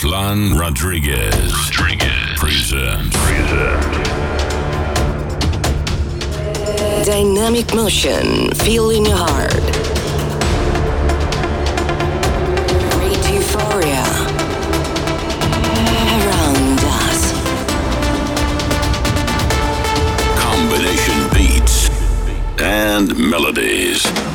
Ruslan Radriges. Radriges. Present. Present. Dynamic motion. feeling your heart. Great euphoria. Around us. Combination beats and melodies.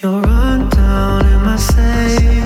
You're run down in my safe.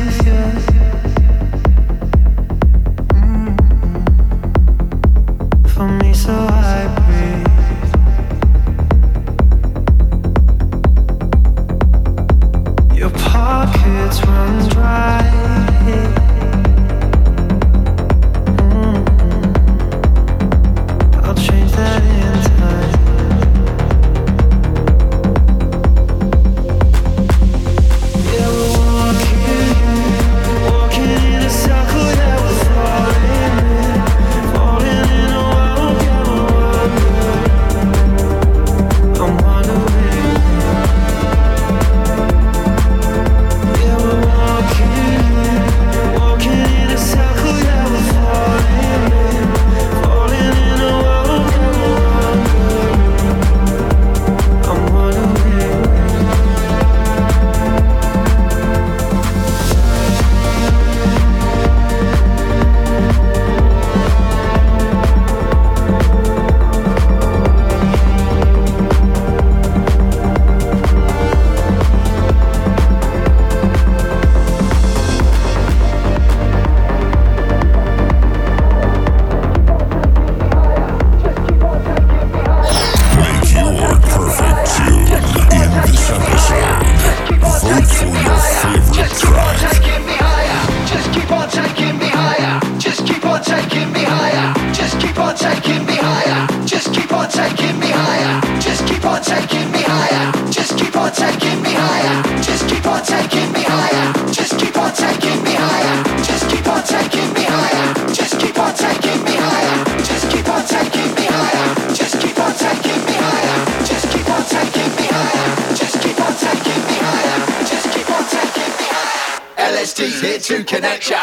two connection.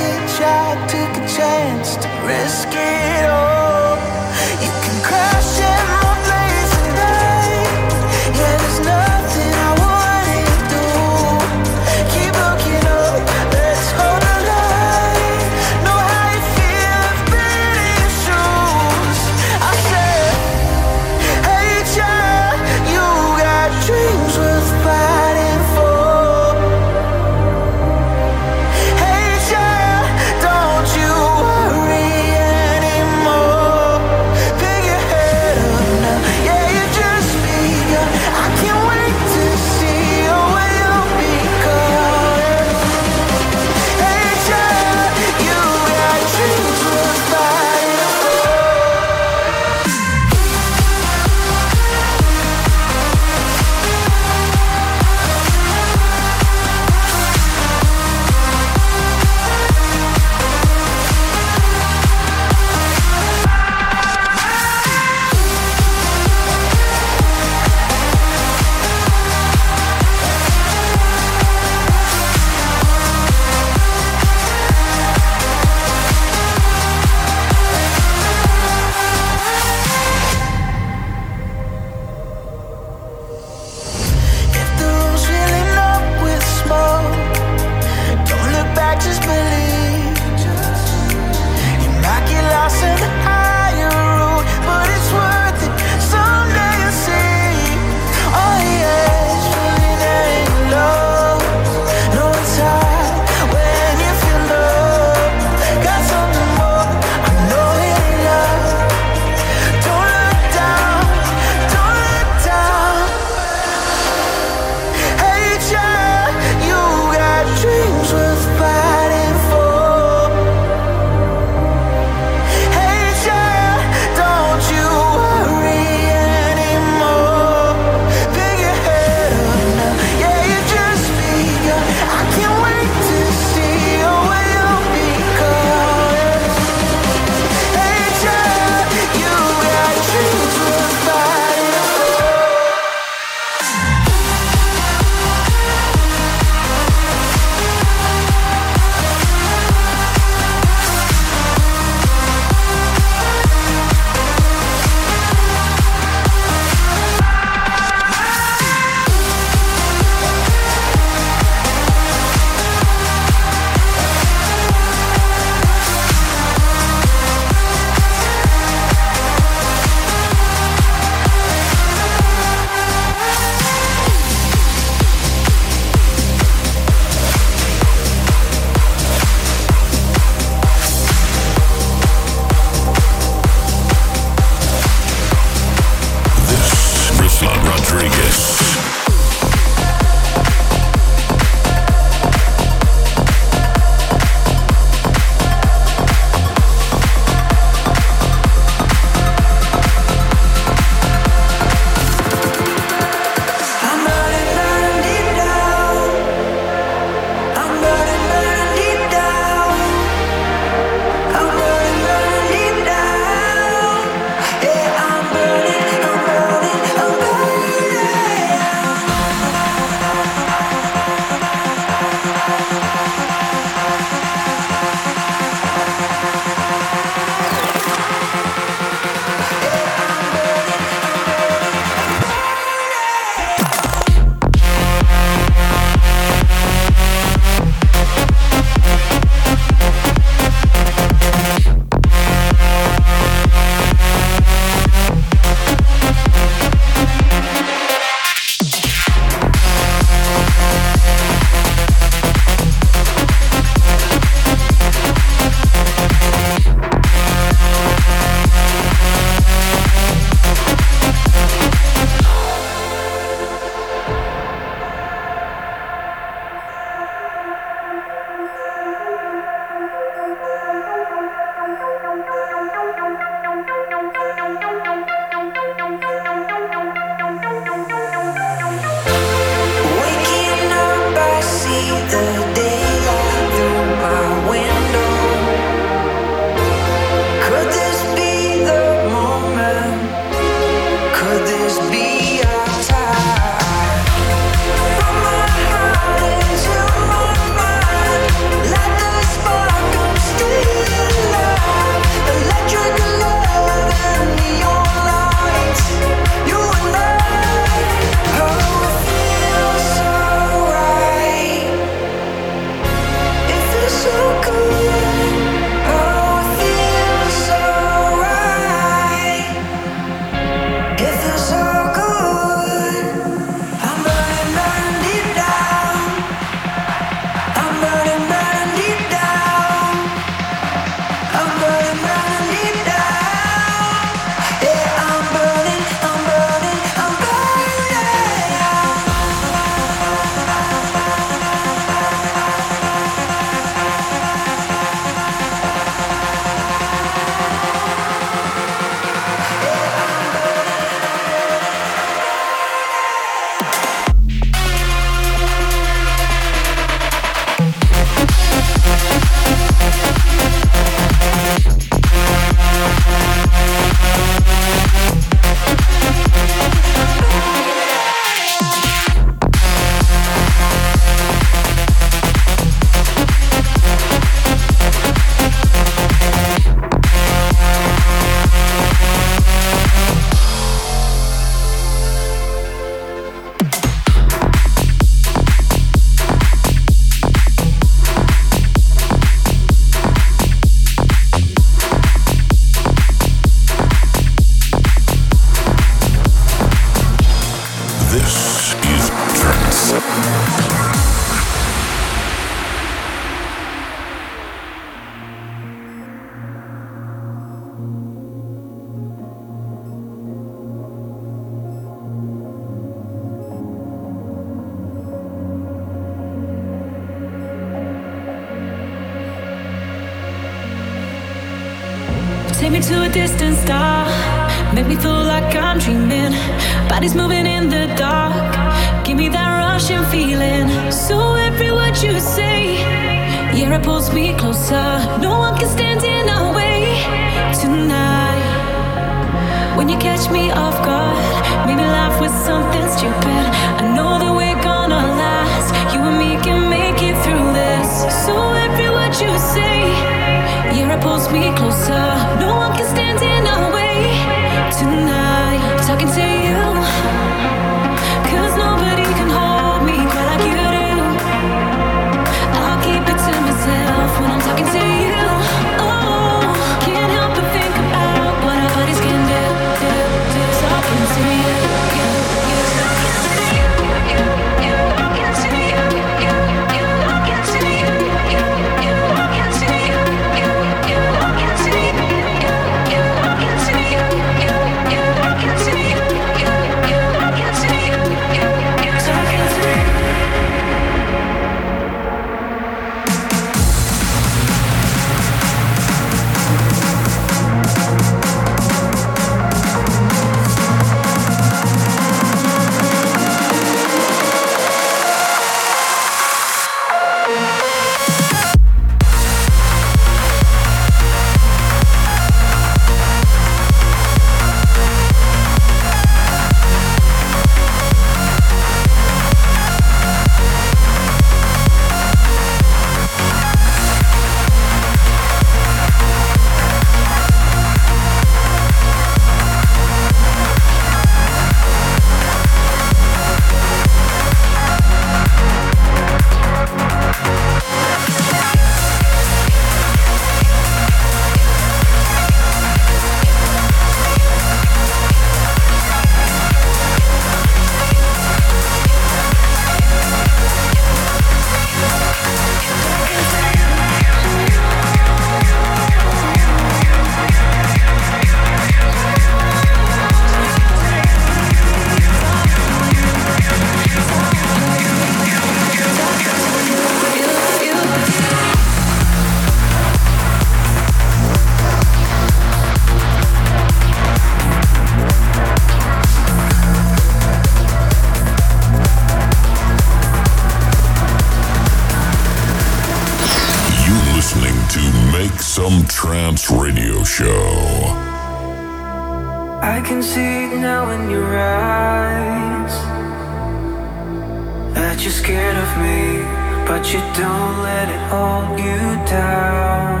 hold you down.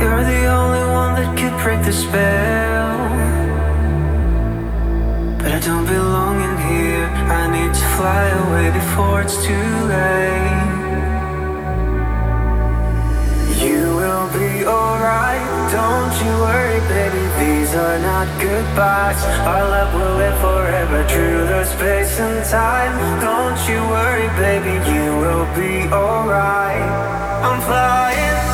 You're the only one that could break the spell. But I don't belong in here. I need to fly away before it's too late. You will be alright. Don't you worry, baby, these are not goodbyes. Our love will live forever through the space and time. Don't you worry, baby, you will be alright. I'm flying.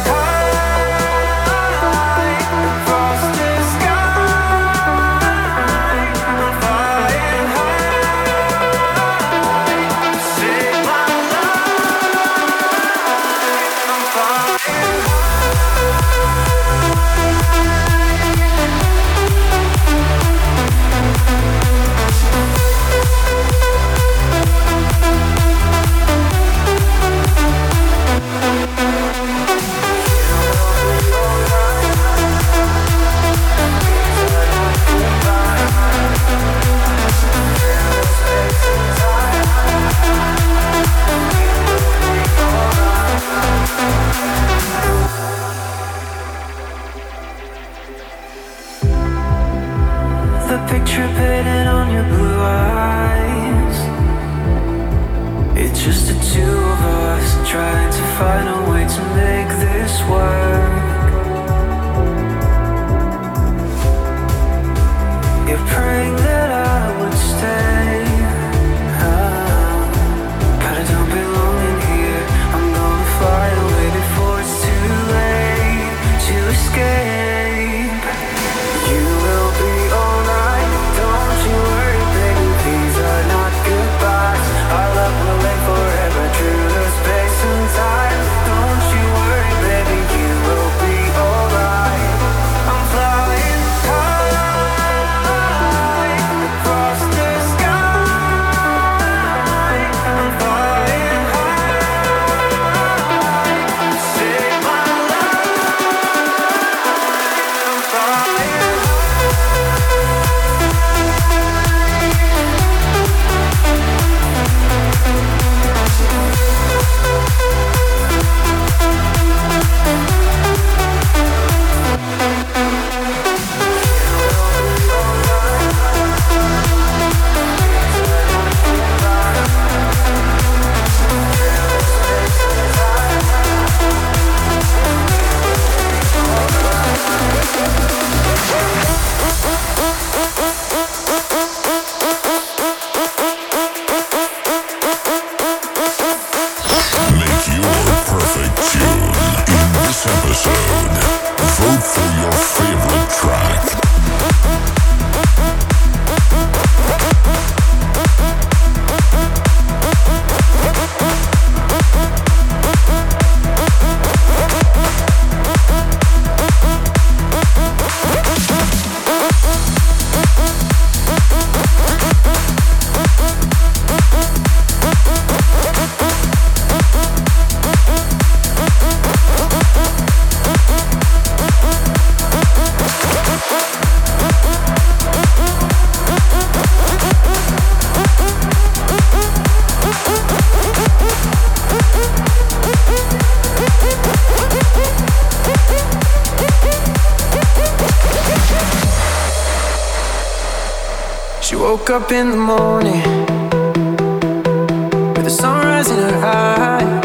picture painted on your blue eyes. It's just the two of us trying to find a way to make this work. Woke up in the morning with the sunrise in her eyes.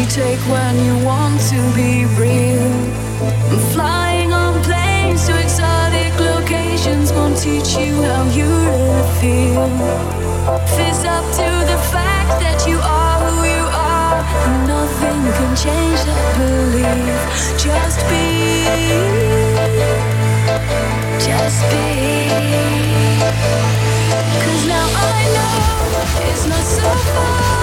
You take when you want to be real. And flying on planes to exotic locations won't teach you how you really feel. Face up to the fact that you are who you are, and nothing can change that belief. Just be, just be. Cause now I know it's not so far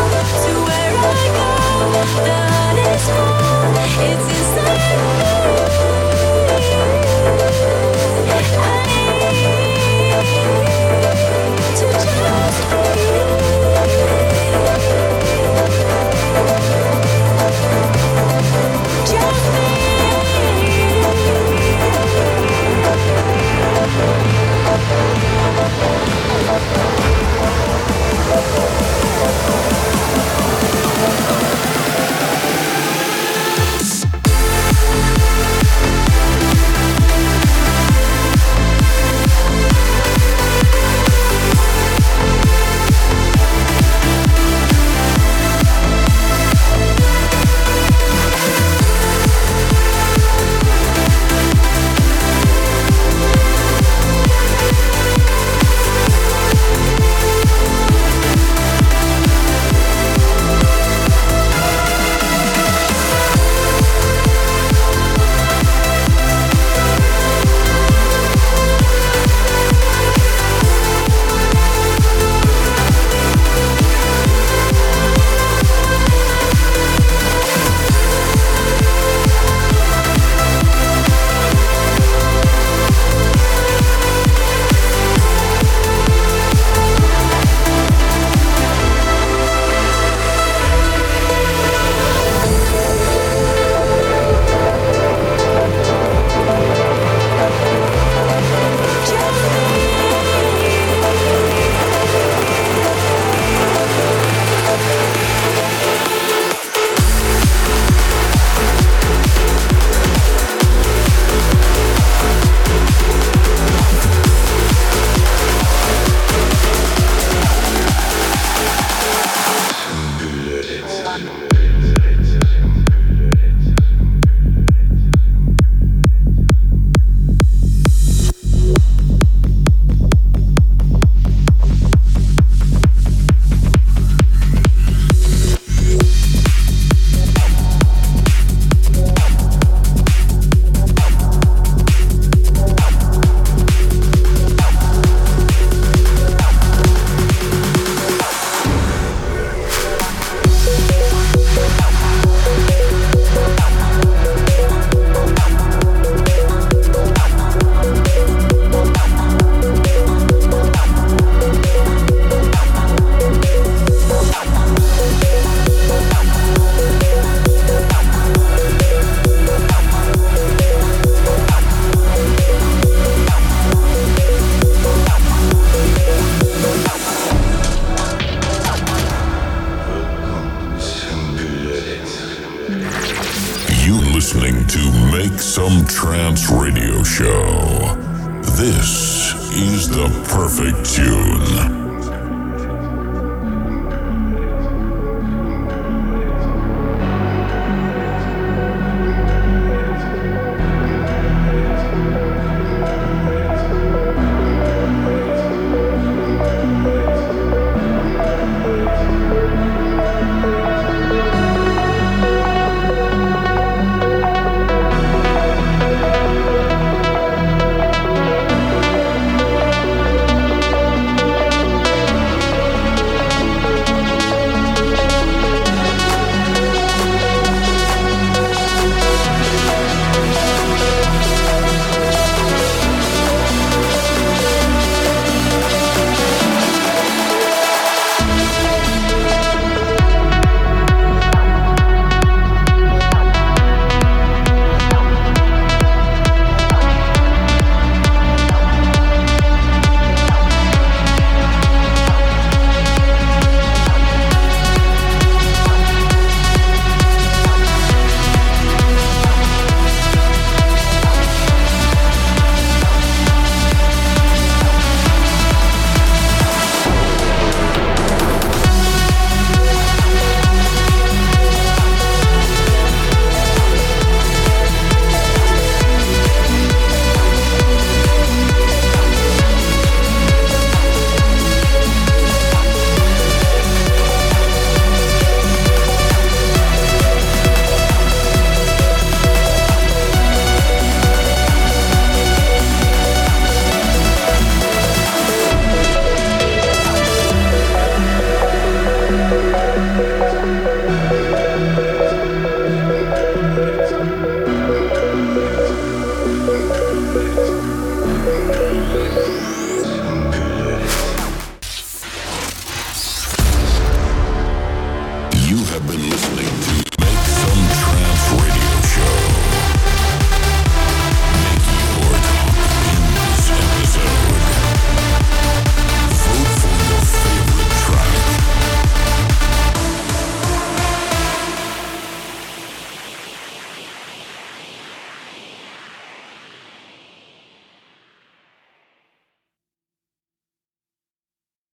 heart is born, it's inside